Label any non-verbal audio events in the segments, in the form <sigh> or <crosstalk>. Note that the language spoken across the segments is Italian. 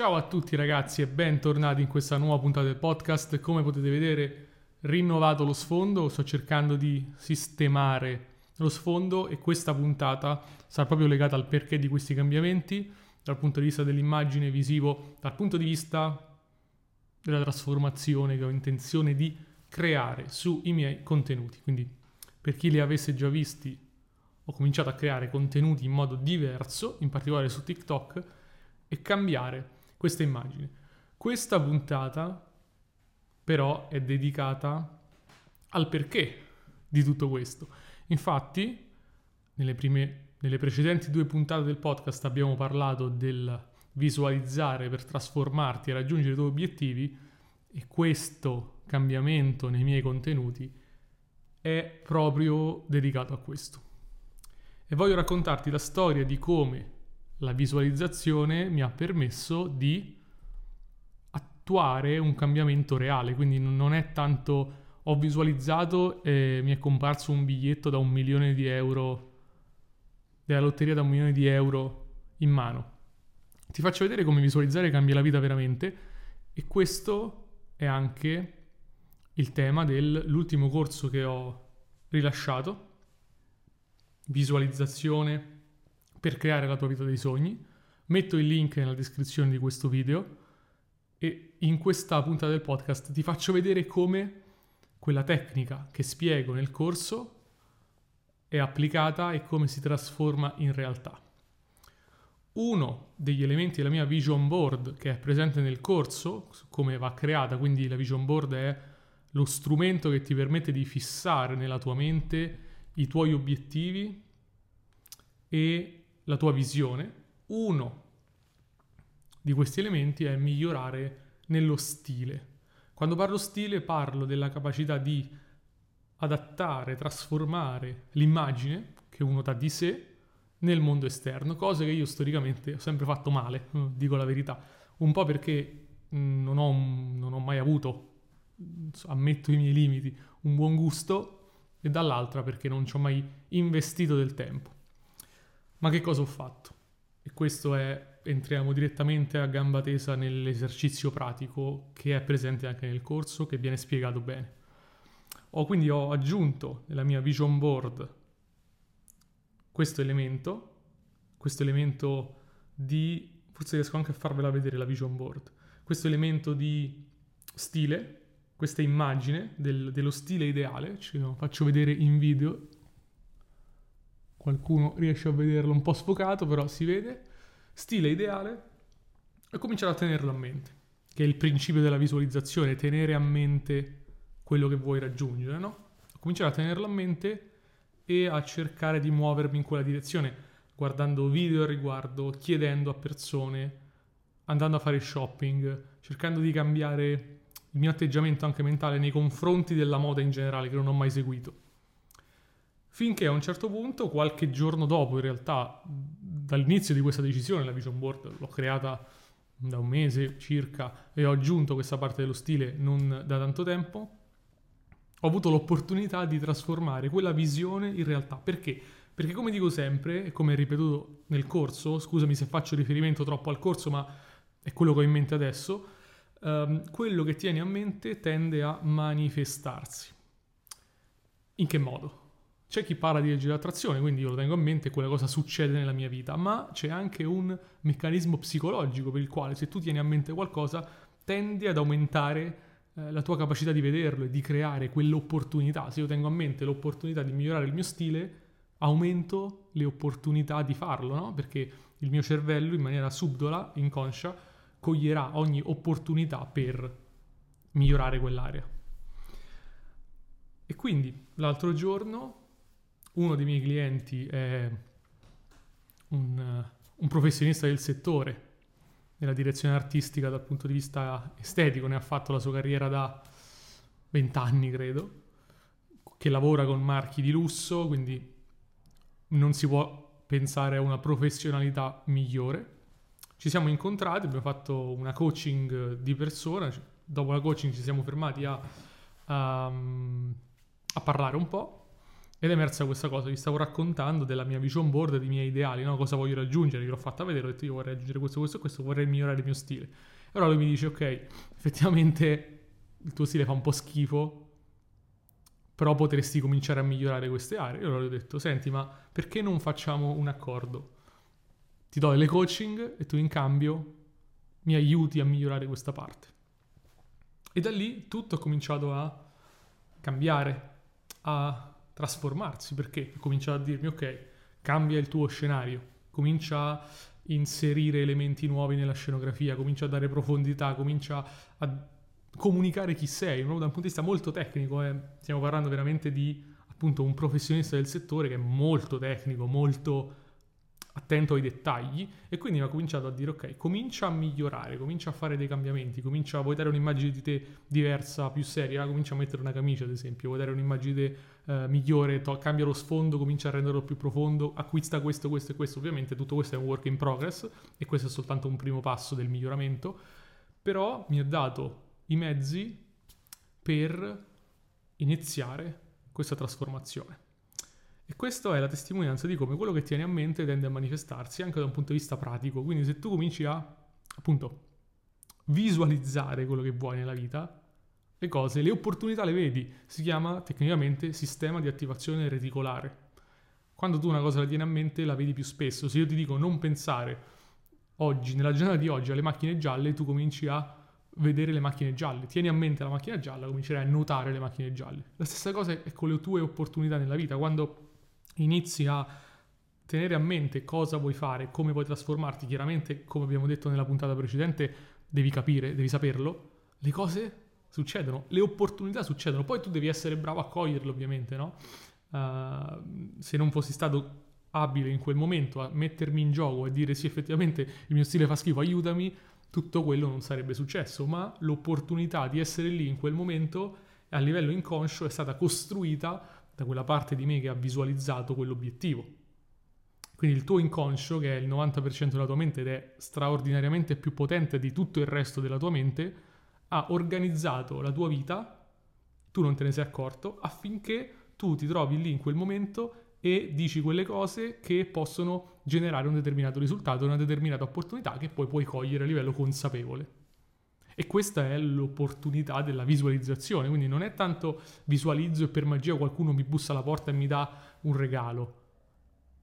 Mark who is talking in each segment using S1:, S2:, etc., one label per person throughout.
S1: Ciao a tutti ragazzi e bentornati in questa nuova puntata del podcast. Come potete vedere, rinnovato lo sfondo, sto cercando di sistemare lo sfondo e questa puntata sarà proprio legata al perché di questi cambiamenti dal punto di vista dell'immagine visivo, dal punto di vista della trasformazione che ho intenzione di creare sui miei contenuti. Quindi per chi li avesse già visti, ho cominciato a creare contenuti in modo diverso, in particolare su TikTok, e cambiare questa immagine. Questa puntata però è dedicata al perché di tutto questo. Infatti, nelle, prime, nelle precedenti due puntate del podcast abbiamo parlato del visualizzare per trasformarti e raggiungere i tuoi obiettivi e questo cambiamento nei miei contenuti è proprio dedicato a questo. E voglio raccontarti la storia di come la visualizzazione mi ha permesso di attuare un cambiamento reale, quindi non è tanto ho visualizzato e mi è comparso un biglietto da un milione di euro, della lotteria da un milione di euro in mano. Ti faccio vedere come visualizzare cambia la vita veramente e questo è anche il tema dell'ultimo corso che ho rilasciato, visualizzazione per creare la tua vita dei sogni. Metto il link nella descrizione di questo video e in questa puntata del podcast ti faccio vedere come quella tecnica che spiego nel corso è applicata e come si trasforma in realtà. Uno degli elementi della mia vision board che è presente nel corso, come va creata, quindi la vision board è lo strumento che ti permette di fissare nella tua mente i tuoi obiettivi e la tua visione, uno di questi elementi è migliorare nello stile. Quando parlo stile parlo della capacità di adattare, trasformare l'immagine che uno dà di sé nel mondo esterno, cose che io storicamente ho sempre fatto male, eh, dico la verità, un po' perché mm, non ho, non ho mai avuto, ammetto i miei limiti, un buon gusto e dall'altra perché non ci ho mai investito del tempo. Ma che cosa ho fatto? E questo è, entriamo direttamente a gamba tesa nell'esercizio pratico che è presente anche nel corso, che viene spiegato bene. Ho quindi ho aggiunto nella mia vision board questo elemento, questo elemento di, forse riesco anche a farvela vedere la vision board, questo elemento di stile, questa immagine del, dello stile ideale, ce lo faccio vedere in video qualcuno riesce a vederlo un po' sfocato, però si vede, stile ideale e cominciare a tenerlo a mente, che è il principio della visualizzazione, tenere a mente quello che vuoi raggiungere, no? Cominciare a tenerlo a mente e a cercare di muovermi in quella direzione, guardando video al riguardo, chiedendo a persone, andando a fare shopping, cercando di cambiare il mio atteggiamento anche mentale nei confronti della moda in generale che non ho mai seguito. Finché a un certo punto, qualche giorno dopo, in realtà, dall'inizio di questa decisione, la vision board l'ho creata da un mese circa e ho aggiunto questa parte dello stile non da tanto tempo, ho avuto l'opportunità di trasformare quella visione in realtà. Perché? Perché come dico sempre, e come ripetuto nel corso, scusami se faccio riferimento troppo al corso, ma è quello che ho in mente adesso, ehm, quello che tieni a mente tende a manifestarsi. In che modo? C'è chi parla di legge dell'attrazione, quindi io lo tengo a mente, quella cosa succede nella mia vita, ma c'è anche un meccanismo psicologico per il quale se tu tieni a mente qualcosa tendi ad aumentare eh, la tua capacità di vederlo e di creare quell'opportunità. Se io tengo a mente l'opportunità di migliorare il mio stile, aumento le opportunità di farlo, no? Perché il mio cervello in maniera subdola, inconscia, coglierà ogni opportunità per migliorare quell'area. E quindi l'altro giorno uno dei miei clienti è un, un professionista del settore, nella direzione artistica dal punto di vista estetico, ne ha fatto la sua carriera da 20 anni, credo, che lavora con marchi di lusso, quindi non si può pensare a una professionalità migliore. Ci siamo incontrati, abbiamo fatto una coaching di persona, dopo la coaching ci siamo fermati a, a, a parlare un po' Ed è emersa questa cosa, vi stavo raccontando della mia vision board, dei miei ideali, no? cosa voglio raggiungere, gliel'ho fatta vedere, ho detto io vorrei raggiungere questo, questo e questo, vorrei migliorare il mio stile. E allora lui mi dice, ok, effettivamente il tuo stile fa un po' schifo, però potresti cominciare a migliorare queste aree. E allora gli ho detto, senti, ma perché non facciamo un accordo? Ti do delle coaching e tu in cambio mi aiuti a migliorare questa parte. E da lì tutto ha cominciato a cambiare, a trasformarsi, perché ho cominciato a dirmi, ok, cambia il tuo scenario, comincia a inserire elementi nuovi nella scenografia, comincia a dare profondità, comincia a comunicare chi sei, no? da un punto di vista molto tecnico, eh. stiamo parlando veramente di appunto un professionista del settore che è molto tecnico, molto attento ai dettagli e quindi ho cominciato a dire ok, comincia a migliorare, comincia a fare dei cambiamenti, comincia a vuoi dare un'immagine di te diversa, più seria, comincia a mettere una camicia ad esempio, vuoi dare un'immagine di te eh, migliore, to- cambia lo sfondo, comincia a renderlo più profondo, acquista questo, questo e questo, ovviamente tutto questo è un work in progress e questo è soltanto un primo passo del miglioramento, però mi ha dato i mezzi per iniziare questa trasformazione. E questa è la testimonianza di come quello che tieni a mente tende a manifestarsi anche da un punto di vista pratico. Quindi se tu cominci a, appunto, visualizzare quello che vuoi nella vita, le cose, le opportunità le vedi. Si chiama tecnicamente sistema di attivazione reticolare. Quando tu una cosa la tieni a mente la vedi più spesso. Se io ti dico non pensare oggi, nella giornata di oggi, alle macchine gialle, tu cominci a vedere le macchine gialle. Tieni a mente la macchina gialla, comincerai a notare le macchine gialle. La stessa cosa è con le tue opportunità nella vita. Quando inizi a tenere a mente cosa vuoi fare, come vuoi trasformarti, chiaramente come abbiamo detto nella puntata precedente devi capire, devi saperlo, le cose succedono, le opportunità succedono, poi tu devi essere bravo a coglierle ovviamente, no? Uh, se non fossi stato abile in quel momento a mettermi in gioco e dire sì effettivamente il mio stile fa schifo, aiutami, tutto quello non sarebbe successo, ma l'opportunità di essere lì in quel momento a livello inconscio è stata costruita da quella parte di me che ha visualizzato quell'obiettivo. Quindi il tuo inconscio, che è il 90% della tua mente ed è straordinariamente più potente di tutto il resto della tua mente, ha organizzato la tua vita, tu non te ne sei accorto, affinché tu ti trovi lì in quel momento e dici quelle cose che possono generare un determinato risultato, una determinata opportunità che poi puoi cogliere a livello consapevole. E questa è l'opportunità della visualizzazione, quindi non è tanto visualizzo e per magia qualcuno mi bussa alla porta e mi dà un regalo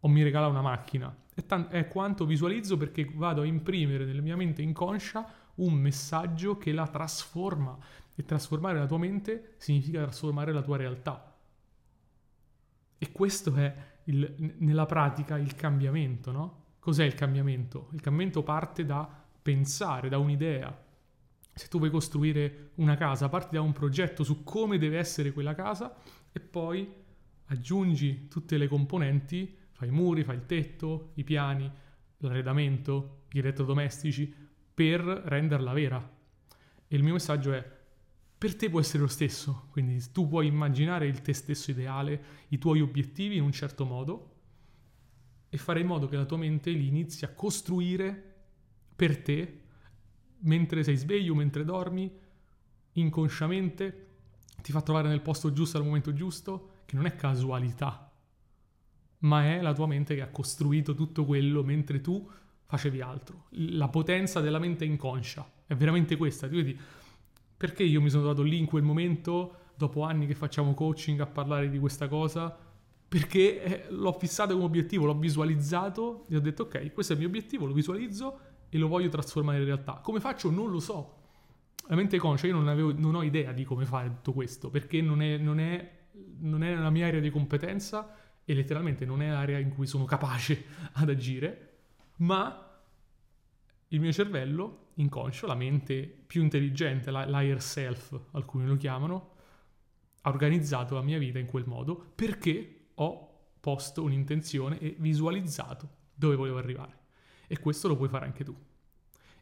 S1: o mi regala una macchina, è, t- è quanto visualizzo perché vado a imprimere nella mia mente inconscia un messaggio che la trasforma e trasformare la tua mente significa trasformare la tua realtà. E questo è il, nella pratica il cambiamento, no? Cos'è il cambiamento? Il cambiamento parte da pensare, da un'idea, se tu vuoi costruire una casa, parti da un progetto su come deve essere quella casa e poi aggiungi tutte le componenti, fai i muri, fai il tetto, i piani, l'arredamento, gli elettrodomestici, per renderla vera. E il mio messaggio è, per te può essere lo stesso, quindi tu puoi immaginare il te stesso ideale, i tuoi obiettivi in un certo modo e fare in modo che la tua mente li inizi a costruire per te mentre sei sveglio, mentre dormi, inconsciamente, ti fa trovare nel posto giusto al momento giusto, che non è casualità, ma è la tua mente che ha costruito tutto quello mentre tu facevi altro. La potenza della mente inconscia è veramente questa. Tu vedi, perché io mi sono trovato lì in quel momento, dopo anni che facciamo coaching, a parlare di questa cosa? Perché eh, l'ho fissato come obiettivo, l'ho visualizzato e ho detto ok, questo è il mio obiettivo, lo visualizzo e lo voglio trasformare in realtà. Come faccio? Non lo so. La mente conscia, io non, avevo, non ho idea di come fare tutto questo, perché non è, non, è, non è la mia area di competenza e letteralmente non è l'area in cui sono capace <laughs> ad agire, ma il mio cervello inconscio, la mente più intelligente, l'higher self, alcuni lo chiamano, ha organizzato la mia vita in quel modo perché ho posto un'intenzione e visualizzato dove volevo arrivare. E questo lo puoi fare anche tu.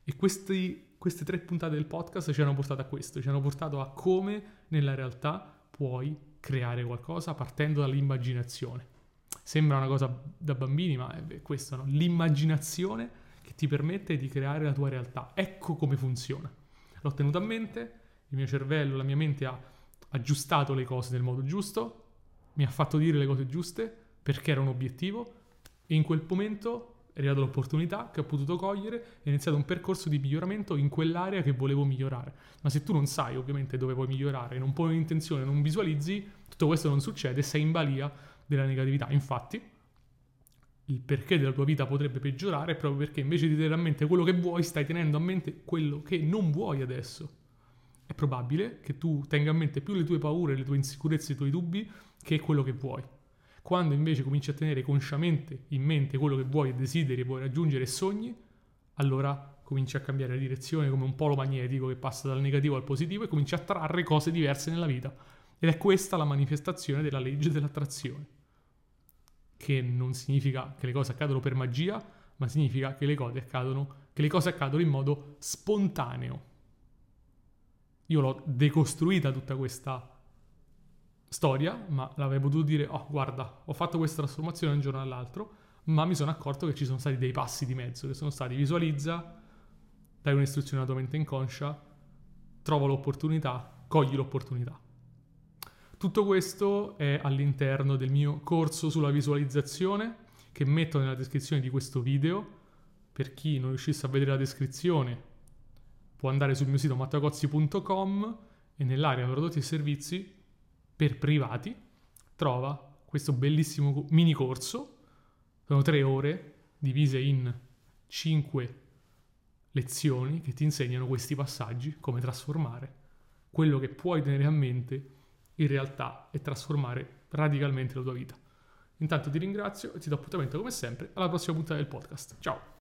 S1: E questi, queste tre puntate del podcast ci hanno portato a questo, ci hanno portato a come nella realtà puoi creare qualcosa partendo dall'immaginazione. Sembra una cosa da bambini, ma è questo, no? l'immaginazione che ti permette di creare la tua realtà. Ecco come funziona. L'ho tenuto a mente, il mio cervello, la mia mente ha aggiustato le cose nel modo giusto, mi ha fatto dire le cose giuste perché era un obiettivo e in quel momento è arrivata l'opportunità che ho potuto cogliere e è iniziato un percorso di miglioramento in quell'area che volevo migliorare. Ma se tu non sai ovviamente dove vuoi migliorare, non poni un'intenzione, non visualizzi, tutto questo non succede, sei in balia della negatività. Infatti, il perché della tua vita potrebbe peggiorare è proprio perché invece di tenere a mente quello che vuoi, stai tenendo a mente quello che non vuoi adesso. È probabile che tu tenga a mente più le tue paure, le tue insicurezze, i tuoi dubbi, che quello che vuoi. Quando invece cominci a tenere consciamente in mente quello che vuoi e desideri vuoi raggiungere e sogni, allora cominci a cambiare direzione come un polo magnetico che passa dal negativo al positivo e cominci a trarre cose diverse nella vita. Ed è questa la manifestazione della legge dell'attrazione che non significa che le cose accadono per magia, ma significa che le cose accadono, che le cose accadono in modo spontaneo. Io l'ho decostruita tutta questa storia, ma l'avrei potuto dire, oh guarda, ho fatto questa trasformazione da un giorno all'altro, ma mi sono accorto che ci sono stati dei passi di mezzo, che sono stati visualizza, dai un'istruzione alla tua mente inconscia, trova l'opportunità, cogli l'opportunità. Tutto questo è all'interno del mio corso sulla visualizzazione che metto nella descrizione di questo video. Per chi non riuscisse a vedere la descrizione può andare sul mio sito matteocozzi.com e nell'area prodotti e servizi per privati trova questo bellissimo mini corso. Sono tre ore divise in cinque lezioni che ti insegnano questi passaggi, come trasformare quello che puoi tenere a mente in realtà e trasformare radicalmente la tua vita. Intanto ti ringrazio e ti do appuntamento come sempre alla prossima puntata del podcast. Ciao!